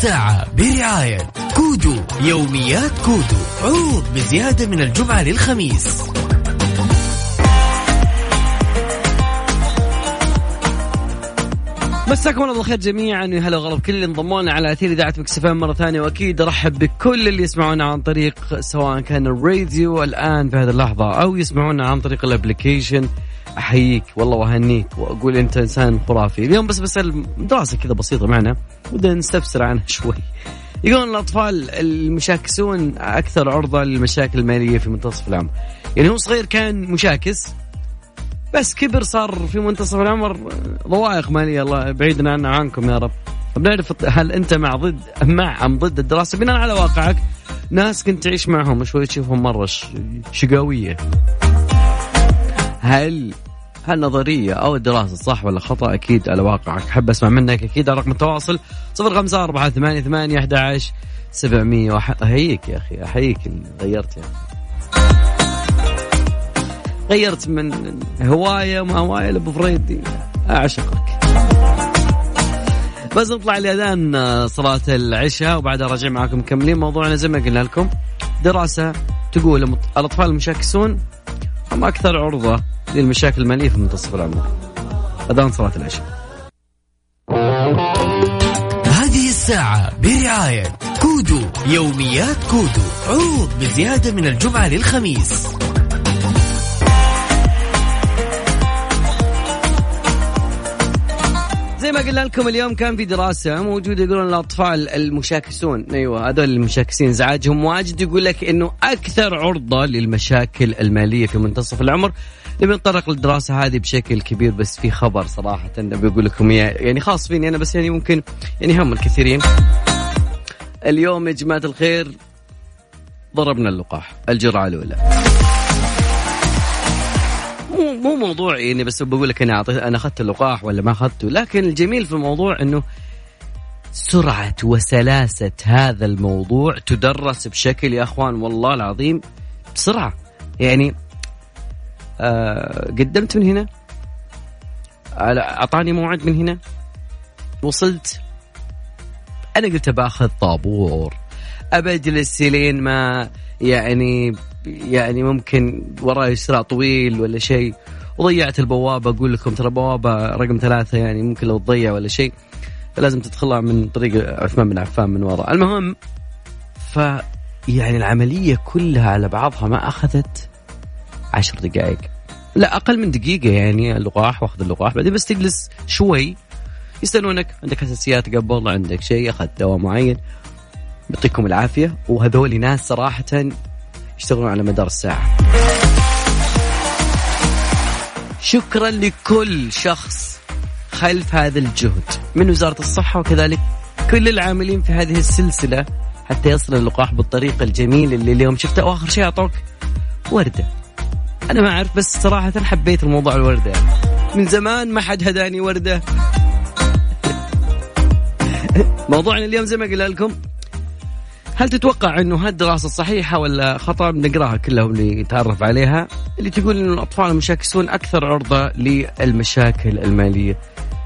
الساعة برعاية كودو يوميات كودو عروض بزيادة من الجمعة للخميس. مساكم الله بالخير جميعا ويا هلا وغلا بكل اللي انضموا لنا على أثير إذاعة Mix FM مرة ثانية. وأكيد ارحب بكل اللي يسمعونا عن طريق سواء كان الراديو الآن في هذه اللحظة أو يسمعونا عن طريق ال application أحييك والله وأهنيك وأقول أنت إنسان خرافي. اليوم بس بسأل دراسة كذا بسيطة معنا ودنا نستفسر عنها شوي. يقولون الأطفال المشاكسون أكثر عرضة للمشاكل المالية في منتصف العمر. يعني هو صغير كان مشاكس بس كبر صار في منتصف العمر ضوائق مالية. الله بعيدنا عنكم يا رب. بنعرف هل أنت مع ضد مع ام ضد الدراسة؟ بناء على واقعك ناس كنت تعيش معهم شوي تشوفهم مرة شقاويه هل هالنظرية أو الدراسة صح ولا خطأ؟ أكيد على واقعك. حب أسمع منك. أكيد على رقم التواصل صفر خمسة أربعة ثمانية ثمانية أحد عشر سبعمية أحييك يا أخي. أحييك. غيرت أخي غيرت من هواية ما هواية لأبو فريدي أعشقك. بس نطلع لاذان صلاة العشاء وبعدها راجع معاكم مكملين موضوعنا. زي ما قلنا لكم دراسة تقول الأطفال المشاكسون هم أكثر عرضة للمشاكل الماليه في منتصف العمر؟ أذان صلاة العشاء. هذه الساعة برعاية كودو يوميات كودو عروض بزيادة من الجمعة للخميس. قلنا لكم اليوم كان في دراسة موجودة يقولون الأطفال المشاكسون. أيوة هذول المشاكسين ازعاجهم واجد يقول لك إنه أكثر عرضة للمشاكل المالية في منتصف العمر. نبي نتطرق للدراسة هذه بشكل كبير بس في خبر صراحة نبي أقول لكم يعني خاص فيني أنا بس يعني ممكن يعني هم الكثيرين. اليوم يا جماعة الخير ضربنا اللقاح الجرعة الأولى. مو مو موضوع يعني بس بقول لك أنا اعطيت أنا أخذت اللقاح ولا ما أخذته لكن الجميل في الموضوع إنه سرعة وسلاسة هذا الموضوع تدرس بشكل يا أخوان والله العظيم بسرعة. يعني آه قدمت من هنا؟ أعطاني موعد من هنا؟ وصلت؟ أنا قلت باخذ طابور ابجلس لين ما يعني يعني ممكن وراي صراع طويل ولا شيء. وضيعت البوابة أقول لكم ترى بوابة رقم ثلاثة يعني ممكن لو تضيع ولا شيء فلازم تدخلها من طريق عثمان بن عفان من وراء. المهم ف يعني العملية كلها على بعضها ما أخذت عشر دقائق. لا أقل من دقيقة يعني اللقاح وأخذ اللقاح. بعدين بس تجلس شوي يسألونك عندك حساسيات قبل عندك شيء أخذت دواء معين يعطيكم العافية. وهذول ناس صراحة يشتغلون على مدار الساعة. شكرا لكل شخص خلف هذا الجهد من وزارة الصحة وكذلك كل العاملين في هذه السلسلة حتى يصل اللقاح بالطريقة الجميلة اللي اليوم شفتها وآخر شيء أعطوك وردة. أنا ما أعرف بس صراحة حبيت الموضوع الوردة. من زمان ما حد هداني وردة. موضوعنا اليوم زي ما قلنا لكم هل تتوقع إنه هالدراسة صحيحة ولا خطأ؟ بنقراها كلها ونتعرف عليها. اللي تقول إنه الأطفال المشاكسون أكثر عرضة للمشاكل المالية.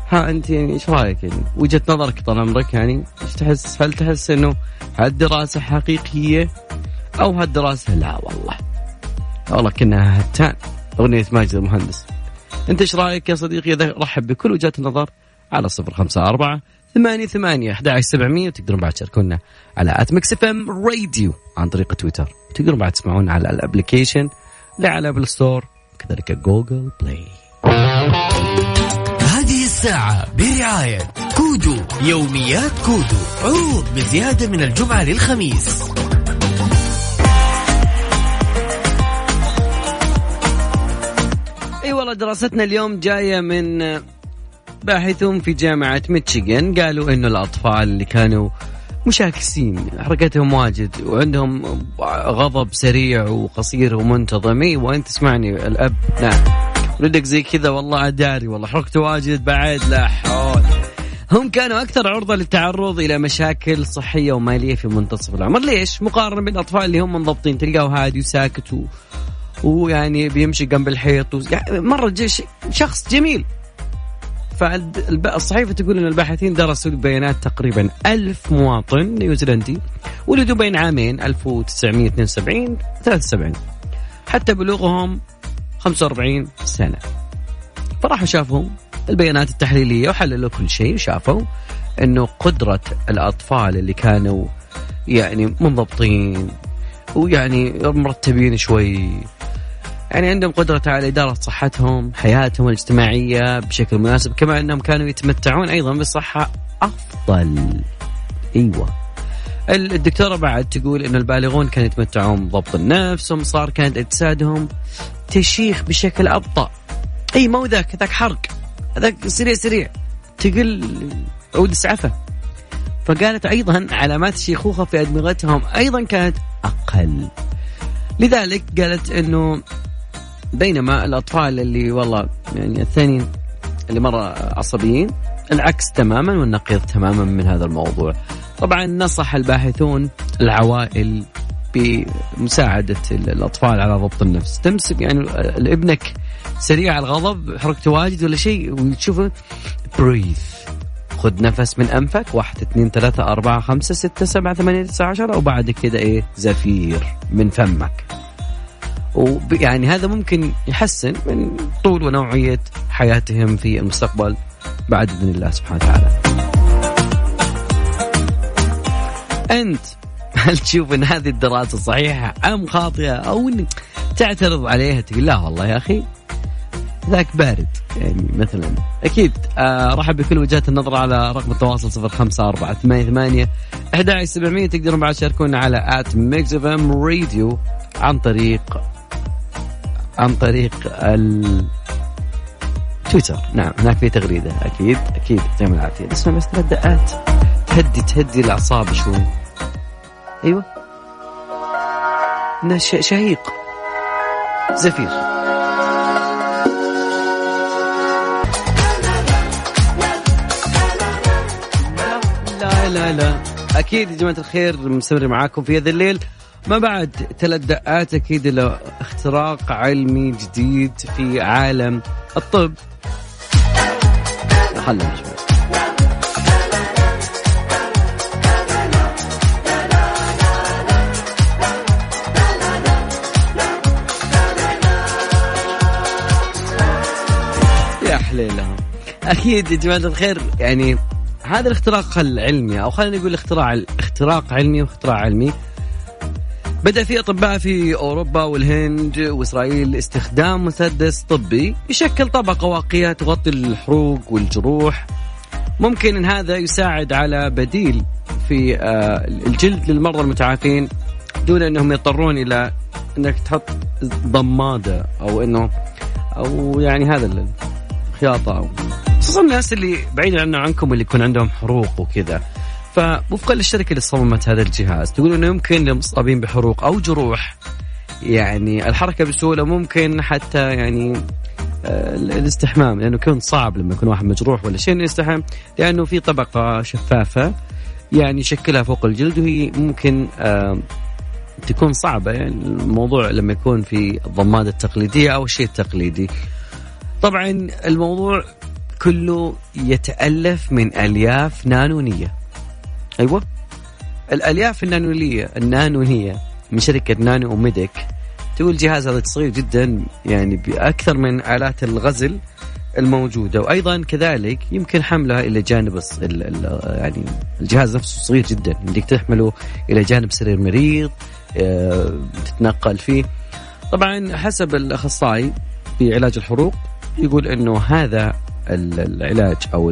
ها أنت يعني إيش رأيك؟ يعني وجهة نظرك طال عمرك يعني إيش تحس؟ هل تحس إنه هالدراسة حقيقية أو هالدراسة لا؟ والله. والله كنا هتان. أغنية ماجد المهندس. أنت إيش رأيك يا صديقي؟ رحب بكل وجهات النظر على صفر خمسة أربعة ثمانية ثمانية أحد سبعمية وتقدرون بعد تشاركونا على at Mix FM Radio عن طريق تويتر. تقدرون بعد تسمعونا على ال application اللي على Apple Store وكذلك Google Play هذه الساعة برعاية كودو يوميات كودو عروض بزيادة من الجمعة للخميس. إي والله دراستنا اليوم جاية من باحثون في جامعة ميتشيغن قالوا إنه الأطفال اللي كانوا مشاكسين حركتهم واجد وعندهم غضب سريع وقصير ومنتظم. وانت تسمعني الأب؟ نعم. ردك زي كذا والله داري والله حركته واجد بعد لا حول. هم كانوا أكثر عرضة للتعرض إلى مشاكل صحية ومالية في منتصف العمر. ليش؟ مقارنة بالاطفال اللي هم منضبطين تلقاه هادي وساكت و... ويعني بيمشي جنب الحيط و... يعني مرة شخص جميل. فالصحيفة تقول أن الباحثين درسوا بيانات تقريبا ألف مواطن نيوزيلندي ولدوا بين عامين 1972 73 حتى بلوغهم 45 سنة. فراحوا شافوا البيانات التحليلية وحللوا كل شيء وشافوا أنه قدرة الأطفال اللي كانوا يعني منضبطين ويعني مرتبين شوي. يعني عندهم قدرة على إدارة صحتهم حياتهم الاجتماعية بشكل مناسب كما أنهم كانوا يتمتعون أيضا بصحة أفضل. أيوة. الدكتورة بعد تقول أن البالغون كانوا يتمتعون بضبط النفس صار كانت أجسادهم تشيخ بشكل أبطأ. أي مو ذاك ذاك حرق هذاك سريع سريع تقل عود السعفة فقالت أيضا علامات الشيخوخة في أدمغتهم أيضا كانت أقل. لذلك قالت أنه بينما الأطفال اللي والله يعني الثانيين اللي مرة عصبيين العكس تماما والنقيض تماما من هذا الموضوع. طبعا نصح الباحثون العوائل بمساعدة الأطفال على ضبط النفس. تمسك يعني ابنك سريع الغضب حركته واجد ولا شيء وتشوفه. بريث خذ نفس من أنفك. واحد اثنين ثلاثة أربعة خمسة ستة سبعة ثمانية تسعة عشرة وبعد كده إيه زفير من فمك. ويعني هذا ممكن يحسن من طول ونوعية حياتهم في المستقبل بعد إذن الله سبحانه وتعالى. أنت هل تشوف أن هذه الدراسة صحيحة أم خاطئة أو أنك تعترض عليها تقول لا والله يا أخي ذاك بارد؟ يعني مثلا أكيد آه رحب بكل وجهات النظر على رقم التواصل صفر خمسة أربعة ثمانية ثمانية أحد سبعمية تقدرون بعد تشاركونا على at Mix FM Radio عن طريق عن طريق ال تويتر. نعم هناك في تغريدة. أكيد أكيد. يعطيهم العافية. بس بس ثلاث دقات تهدي تهدي الأعصاب شوي أيوه. شهيق. زفير. لا لا لا. أكيد يا جماعة الخير مستمر معاكم في هذا الليل. ما بعد ثلاث دقات أكيد له اختراق علمي جديد في عالم الطب. خلنا شوي يا حليلهم أكيد يا جماعة الخير يعني هذا الاختراق العلمي أو خلينا نقول اختراع اختراق علمي واختراع علمي بدأ في أطباء في أوروبا والهند وإسرائيل استخدام مسدس طبي يشكل طبقة واقية تغطي الحروق والجروح. ممكن أن هذا يساعد على بديل في آه، الجلد للمرضى المتعافين دون أنهم يضطرون إلى أنك تحط ضمادة أو أنه أو يعني هذا الخياطة خصوصا الناس اللي بعيدا عنه عنكم اللي يكون عندهم حروق وكذا. فوفقا للشركة اللي صممت هذا الجهاز تقول إنه يمكن للمصابين بحروق أو جروح يعني الحركة بسهوله ممكن حتى يعني آه، الاستحمام لأنه يكون صعب لما يكون واحد مجروح ولا شيء يستحم لأنه في طبقة شفافة يعني يشكلها فوق الجلد وهي ممكن تكون صعبة يعني الموضوع لما يكون في الضمادة التقليدية أو الشيء التقليدي. طبعا الموضوع كله يتألف من ألياف نانونية. أيوه. الألياف النانونيه النانونية من شركة نانو وميديك تقول الجهاز هذا صغير جدا يعني بأكثر من آلات الغزل الموجودة وأيضا كذلك يمكن حملها إلى جانب يعني الجهاز نفسه صغير جدا يمديك تحمله إلى جانب سرير مريض آه، تتنقل فيه. طبعا حسب الأخصائي في علاج الحروق يقول إنه هذا العلاج أو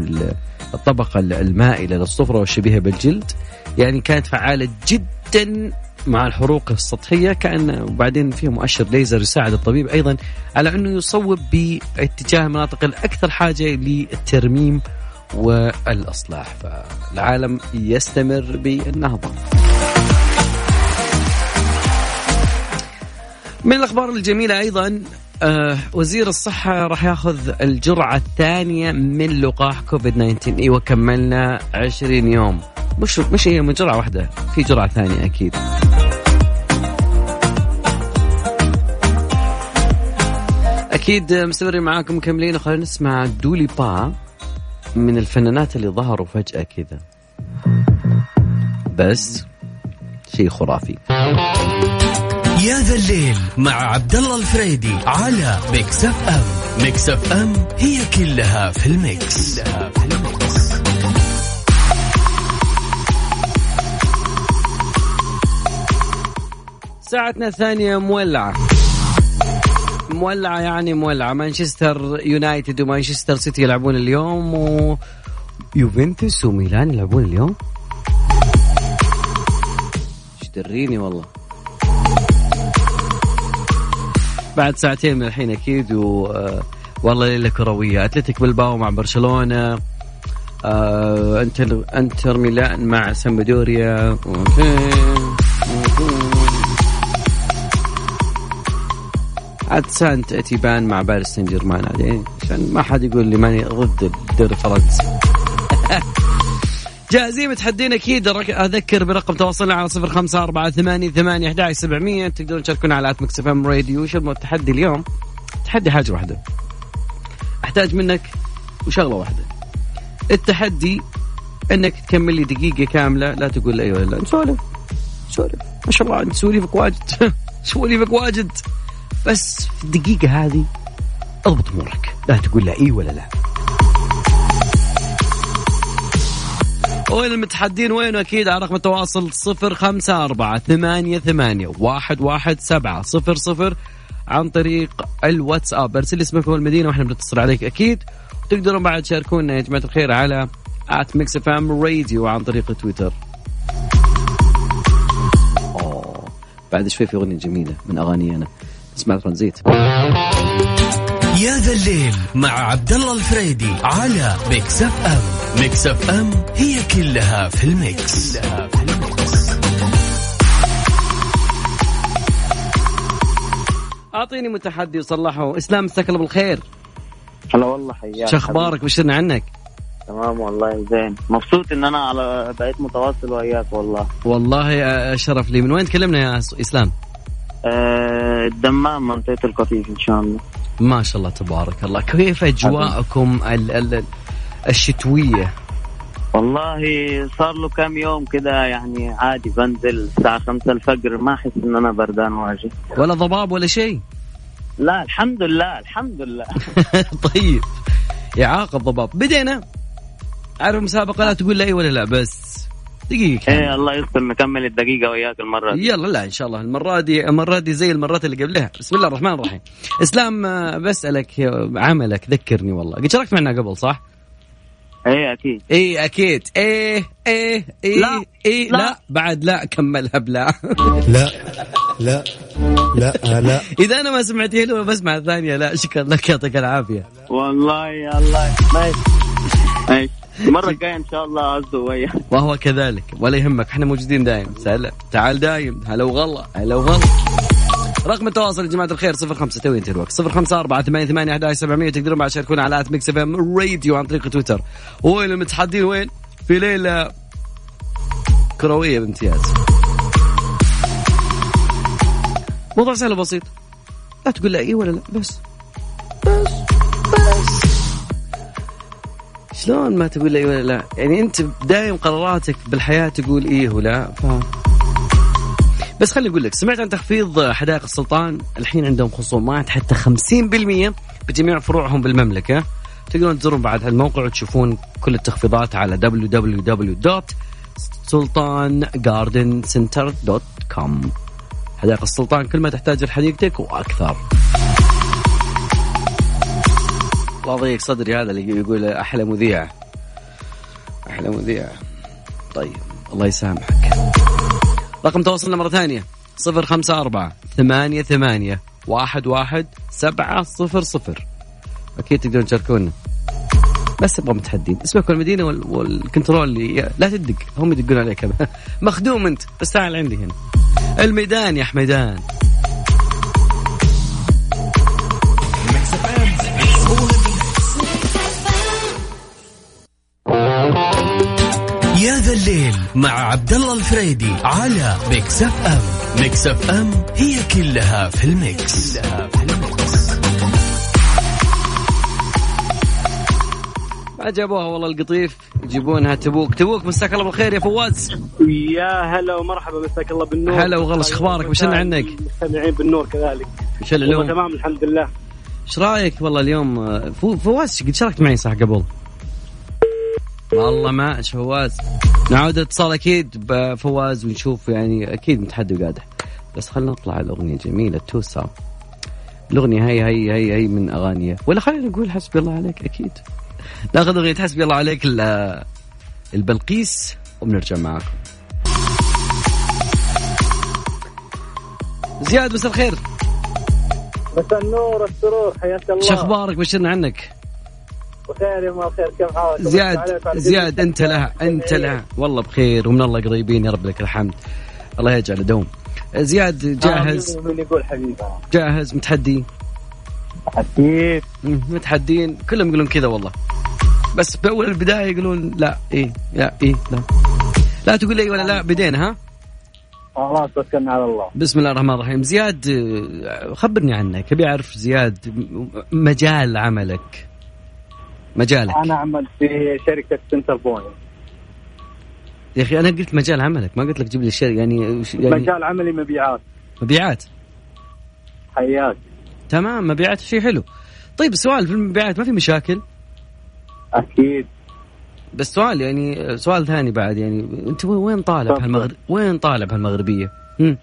الطبقة المائلة للصفرة والشبيهة بالجلد يعني كانت فعالة جدا مع الحروق السطحية كأن وبعدين فيها مؤشر ليزر يساعد الطبيب أيضا على أنه يصوب باتجاه المناطق الأكثر حاجة للترميم والإصلاح. فالعالم يستمر بالنهضة. من الأخبار الجميلة أيضا آه وزير الصحة راح ياخذ الجرعة الثانية من لقاح كوفيد 19 إيوه كملنا 20 يوم. مش مش هي من جرعة واحدة في جرعة ثانية أكيد. أكيد مستمرين معاكم مكملين. خلينا نسمع Dua Lipa من الفنانات اللي ظهروا فجأة كذا. بس شيء خرافي. يا ذا الليل مع عبد الله الفريدي على Mix FM Mix FM هي كلها في ال mix, كلها في ال mix. ساعتنا الثانية مولعة. مولعة يعني مولعة. مانشستر يونايتد ومانشستر سيتي يلعبون اليوم و يوفنتوس وميلان يلعبون اليوم. إيش دريني والله. بعد ساعتين من الحين أكيد و آه، والله ليلة كروية. أتلتيك بالباو مع برشلونة آه إنتر إنتر ميلان مع سامبدوريا عاد سانت إتيان مع باريس سان جيرمان. عاد عشان ما حد يقول لي ماني ضد الدوري الفرنسي. جاهزين متحدين أكيد. أذكر برقم تواصلنا على صفر خمسة أربعة ثمانية ثمانية أحد سبعمية. تقدرون تشاركونا على at Mix FM Radio. شو التحدي اليوم. تحدي حاجة واحدة. أحتاج منك وشغلة واحدة. التحدي إنك تكمل لي دقيقة كاملة. لا تقول أيوه ولا لا نسولف. نسولف. ما شاء الله. انت سواليفك واجد. سواليفك واجد. بس في الدقيقة هذه أضبط أمورك. لا تقول لا إي ولا لا. وين المتحدين؟ وين أكيد؟ على رقم التواصل صفر خمسة أربعة ثمانية ثمانية واحد واحد سبعة صفر صفر عن طريق الواتساب. ارسل اسمك والمدينة وإحنا بنتصل عليك أكيد. وتقدرون بعد تشاركونا يا جماعة الخير على at Mix FM Radio عن طريق تويتر. بعد شوي في أغنية جميلة من أغاني أنا اسمها ترانزيت. يا ذا الليل مع عبد الله الفريدي على Mix FM Mix FM هي كلها في ال mix, كلها في ال mix. أعطيني متحدي وصلحه إسلام مساك الله بالخير. هلا والله حياك شو أخبارك؟ بشرنا عنك. تمام والله زين. مبسوط إن أنا على بقيت متواصل وياك والله. والله شرف لي. من وين تكلمنا يا إسلام؟ آه الدمام منطقة القطيف إن شاء الله. ما شاء الله تبارك الله. كيف أجواءكم الشتوية؟ والله صار له كم يوم كده يعني عادي بنزل الساعة خمسة الفجر ما أحس إن أنا بردان واجد. ولا ضباب ولا شيء؟ لا الحمد لله الحمد لله. طيب إعاقة الضباب. بدينا. عارف مسابقة لا تقول لا أي ولا لا بس دقيقة. إيه الله يستر نكمل الدقيقة وياك المرة دي. يلا لا إن شاء الله المرة دي المرة دي زي المرات اللي قبلها. بسم الله الرحمن الرحيم. إسلام آه، بسألك عملك ذكرني والله. قد شاركت معنا قبل صح؟ إيه أكيد. إيه أكيد. إيه إيه إيه لا إيه لا, لا. بعد لا كملها بلا لا. لا لا لا إذا أنا ما سمعت هلو بسمع الثانية لا. شكرا لك يعطيك العافية. والله يا الله. ماشي. ماشي. المرة الجاية إن شاء الله أصدق وياك. وهو كذلك ولا يهمك إحنا موجودين دايم. سهلا تعال دايم. هلا وغلا هلا وغلا. رقم التواصل يا جماعة الخير صفر خمسة توي انت الوقت صفر خمسة أربعة ثمانية ثمانية أحد سبعمية. تقدرون بعد تشاركونا على at Mix FM Radio عن طريق تويتر. وين المتحدين؟ وين؟ في ليلة كروية بامتياز. موضوع سهل وبسيط. لا تقول لا اي ولا لا بس. بس. شلون ما تقول اي ولا لا؟ يعني أنت دايم قراراتك بالحياة تقول إيه ولا؟ ف... بس خليني أقول لك سمعت عن تخفيض حدائق السلطان؟ الحين عندهم خصومات حتى 50% بجميع فروعهم بالمملكة. تقدرون تزورون بعد الموقع وتشوفون كل التخفيضات على www.sultangardencenter.com حدائق السلطان كل ما تحتاج لحديقتك وأكثر. الله يضيق صدري هذا اللي يقول أحلى مذيع. أحلى مذيع. طيب الله يسامحك. رقم تواصلنا مرة ثانية. صفر خمسة أربعة ثمانية ثمانية واحد واحد سبعة صفر صفر. أكيد تقدرون تشاركونا. بس أبغى متحدين اسمك المدينة وال control اللي لا تدق هم يدقون عليك. مخدوم أنت بس تعال عندي هنا. الميدان يا حميدان يا ذا الليل مع عبد الله الفريدي على Mix FM Mix FM هي كلها في ال mix, كلها في ال mix. ما جابوها والله القطيف؟ يجيبونها تبوك. تبوك مساك الله بالخير يا فواز. يا هلا ومرحبا مساك الله بالنور. هلا وغلا، شو أخبارك؟ وشلنا عنك؟ مستمعين بالنور كذلك. والله العلوم تمام الحمد لله. إيش رأيك؟ والله اليوم آه، فو- فواز قد شاركت معي صح قبل؟ والله ما إيش فواز. نعود الاتصال أكيد بفواز ونشوف يعني أكيد متحدي وقادح بس خلينا نطلع على الأغنية جميلة توسع الأغنية هي هي هي هي من اغانيه ولا خلينا نقول حسبي الله عليك أكيد. ناخذ أغنية حسبي الله عليك ال- البلقيس وبنرجع معاكم. زياد مساء الخير. مساء النور السرور حياك الله. شو أخبارك؟ بشرنا عنك. بخير يا ما خير كيف حالك؟ زياد زياد انت لها انت لها والله بخير ومن الله قريبين يا رب لك الحمد. الله يجعل دوم. زياد جاهز؟ من يقول حبيبي؟ جاهز؟ متحدي؟ مم، متحدين. كلهم يقولون كذا والله. بس بأول البداية يقولون لا إيه لا إيه لا. لا تقول لي ولا لا بدينا ها؟ خلاص توكلنا على الله. بسم الله الرحمن الرحيم. زياد آه، خبرني عنك. أبي أعرف زياد مجال عملك. مجالك. أنا أعمل في شركة Centrepoint يا أخي أنا قلت مجال عملك ما قلت لك جيب لي الشيء يعني يعني مجال عملي مبيعات. مبيعات. حياك. تمام مبيعات شيء حلو. طيب السؤال في المبيعات ما في مشاكل؟ أكيد. بس سؤال يعني سؤال ثاني بعد يعني أنت وين طالع تفضل. بهالمغرب وين طالع بهالمغربيه؟ هم؟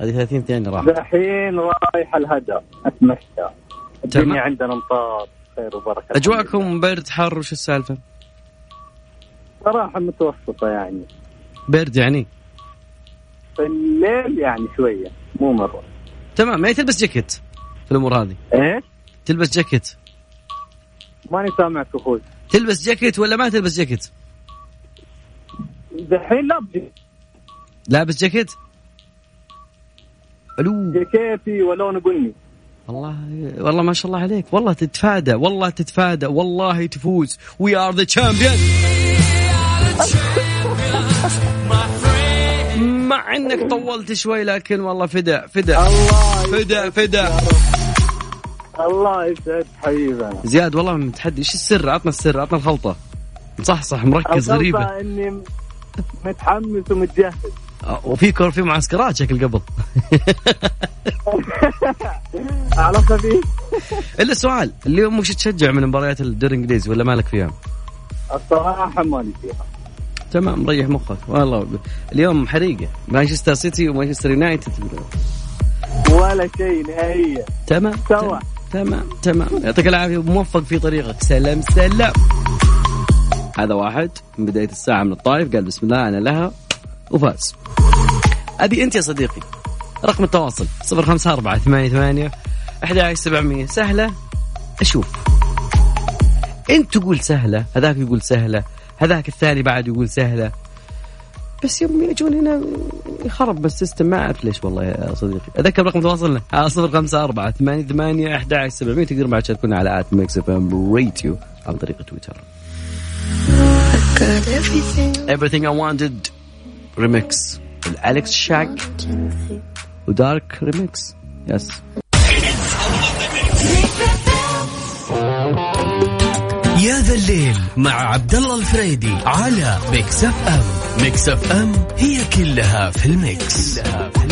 هذه 30 ثانية راح. دحين رايح الهدى أتمشى. الدنيا عندنا امطار خير وبركة أجواءكم برد حر وش السالفة؟ صراحة متوسطة يعني. برد يعني؟ في الليل يعني شوية مو مرة. تمام يعني تلبس جاكيت في الأمور هذه؟ إيش؟ تلبس جاكيت. ماني سامعك أخوي. تلبس جاكيت ولا ما تلبس جاكيت؟ دحين لا بجي- لابس جاكيت؟ ألو. جاكيتي ولون بني. والله والله ما شاء الله عليك. والله تتفادى والله تتفادى والله تفوز. we are the champion مع انك طولت شوي لكن والله فدا فدا. فدا فدا. الله يسعد حبيبنا زياد والله متحدي. إيش السر؟ عطنا السر عطنا الخلطة. صح صح مركز غريبة. إني متحمس ومتجهز. وفي كور في معسكرات شكل قبل. على خفيف إلا سؤال اليوم وش تشجع من مباريات الدوري الإنجليزي ولا مالك فيها؟ الصراحة مالي فيها. تمام ريح مخك. والله اليوم حريقة. مانشستر سيتي ومانشستر يونايتد. ولا شيء نهائيا. تمام سوا. تمام تمام. يعطيك العافية وموفق في طريقك. سلام سلام. هذا واحد من بداية الساعة من الطايف قال بسم الله أنا لها. وفاز. أبي أنت يا صديقي. رقم التواصل 054 88 11700 سهلة؟ أشوف. انت تقول سهلة هذاك يقول سهلة. هذاك الثاني بعد يقول سهلة. بس يوم يجون هنا يخرب السيستم ما أعرف ليش والله يا صديقي. أذكر رقم تواصلنا. صفر خمسة أربعة ثمانية ثمانية أحد عشر سبعمية. تقدر بعد تشاركونا على at Mix FM Radio عن طريق تويتر. Everything I Wanted. remix الأليكس شاك و dark remix yes يا ذا الليل مع عبد الله الفريدي على Mix FM Mix FM هي كلها في ال mix, كلها في ال mix.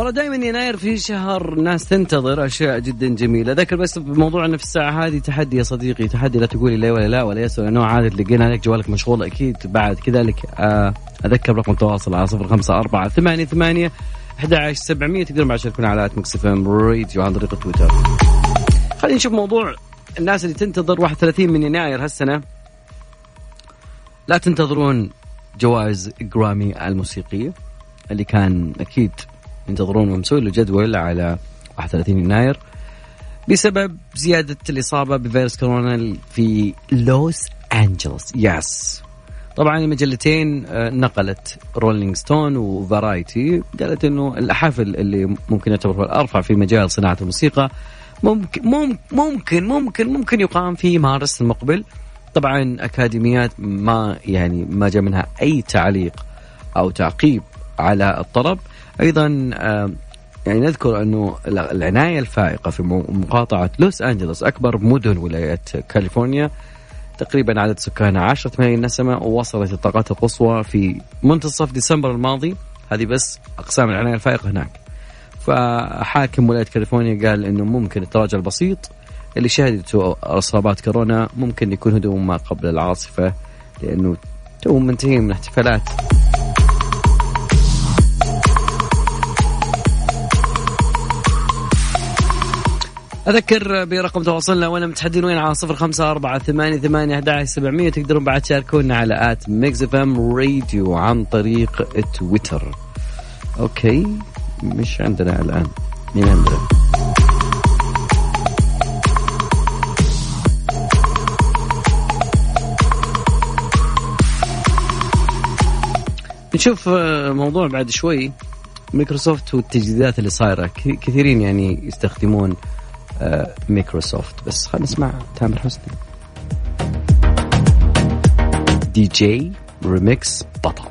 والله دائما يناير في شهر ناس تنتظر أشياء جدا جميلة. ذكر بس بموضوعنا في الساعة هذه تحدي يا صديقي تحدي لا تقولي لا ولا لا ولا yes ولا نوع عادي تلقينا عليك جوالك مشغول أكيد. بعد كذلك آه، أذكر رقم التواصل على صفر خمسة أربعة ثمانية ثمانية 11 700 تقدرون بعد تشاركونا على at Mix FM Radio عن طريق تويتر. خلينا نشوف موضوع الناس اللي تنتظر. 31 من يناير هالسنة. لا تنتظرون جوائز جرامي الموسيقية اللي كان أكيد ينتظرون ومسوي له جدول على 31 يناير بسبب زيادة الإصابة بفيروس كورونا في لوس انجلوس yes طبعا المجلتين آه، نقلت رولينج ستون وفرايتي قالت إنه الحفل اللي ممكن يعتبر الأرفع في مجال صناعة الموسيقى ممكن ممكن ممكن ممكن, ممكن يقام في مارس المقبل. طبعا أكاديميات ما يعني ما جاء منها أي تعليق أو تعقيب على الطلب. أيضا يعني نذكر أنه العناية الفائقة في مقاطعة لوس أنجلوس أكبر مدن ولاية كاليفورنيا تقريبا عدد سكانها 10 ملايين نسمة ووصلت الطاقات القصوى في منتصف ديسمبر الماضي. هذه بس أقسام العناية الفائقة هناك. فحاكم ولاية كاليفورنيا قال إنه ممكن التراجع البسيط اللي شهدته أصابات كورونا ممكن يكون هدوء ما قبل العاصفة لأنه تو منتهين من احتفالات أذكر برقم تواصلنا وأنا متحدين وين؟ على صفر خمسة أربعة ثمانية ثمانية أحد سبعمية. تقدرون بعد تشاركونا على at Mix FM Radio عن طريق تويتر. okay مش عندنا الآن. مين عندنا؟ نشوف آه، موضوع بعد شوي. مايكروسوفت والتجديدات اللي صايرة. كثيرين يعني يستخدمون مايكروسوفت بس خلينا نسمع تامر حسني. DJ remix بطل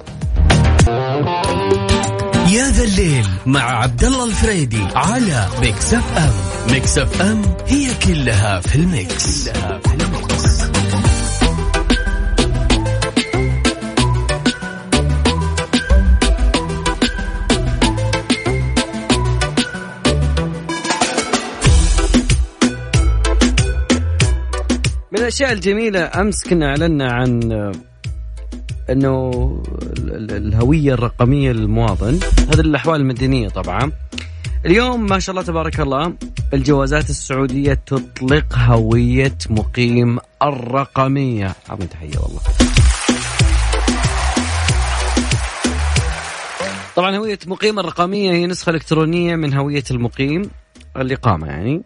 يا ذا الليل مع عبد الله الفريدي على Mix FM Mix FM هي كلها في ال mix, كلها في ال mix. الأشياء الجميلة أمس كنا أعلنا عن إنه الهوية الرقمية للمواطن. هذه الأحوال المدنية طبعا. اليوم ما شاء الله تبارك الله الجوازات السعودية تطلق هوية مقيم الرقمية. اعطني تحية والله. طبعا هوية مقيم الرقمية هي نسخة إلكترونية من هوية المقيم الاقامه يعني.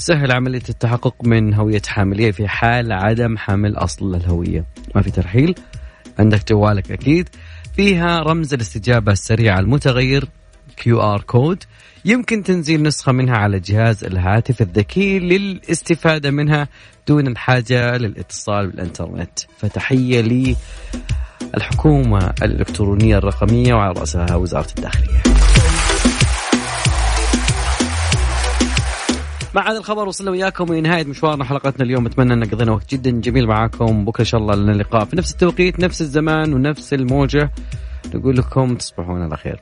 تسهل عملية التحقق من هوية حامليه في حال عدم حمل أصل الهوية. ما في ترحيل. عندك جوالك أكيد. فيها رمز الاستجابة السريعة المتغير QR code. يمكن تنزيل نسخة منها على جهاز الهاتف الذكي للاستفادة منها دون الحاجة للاتصال بالإنترنت. فتحية لي الحكومة الإلكترونية الرقمية وعلى رأسها وزارة الداخلية. مع هذا الخبر وصلنا وياكم لنهايه مشوارنا حلقتنا اليوم. أتمنى أن قضينا وقت جدا جميل معاكم. بكرة إن شاء الله لنا لقاء في نفس التوقيت نفس الزمان ونفس الموجة. نقول لكم تصبحون على خير.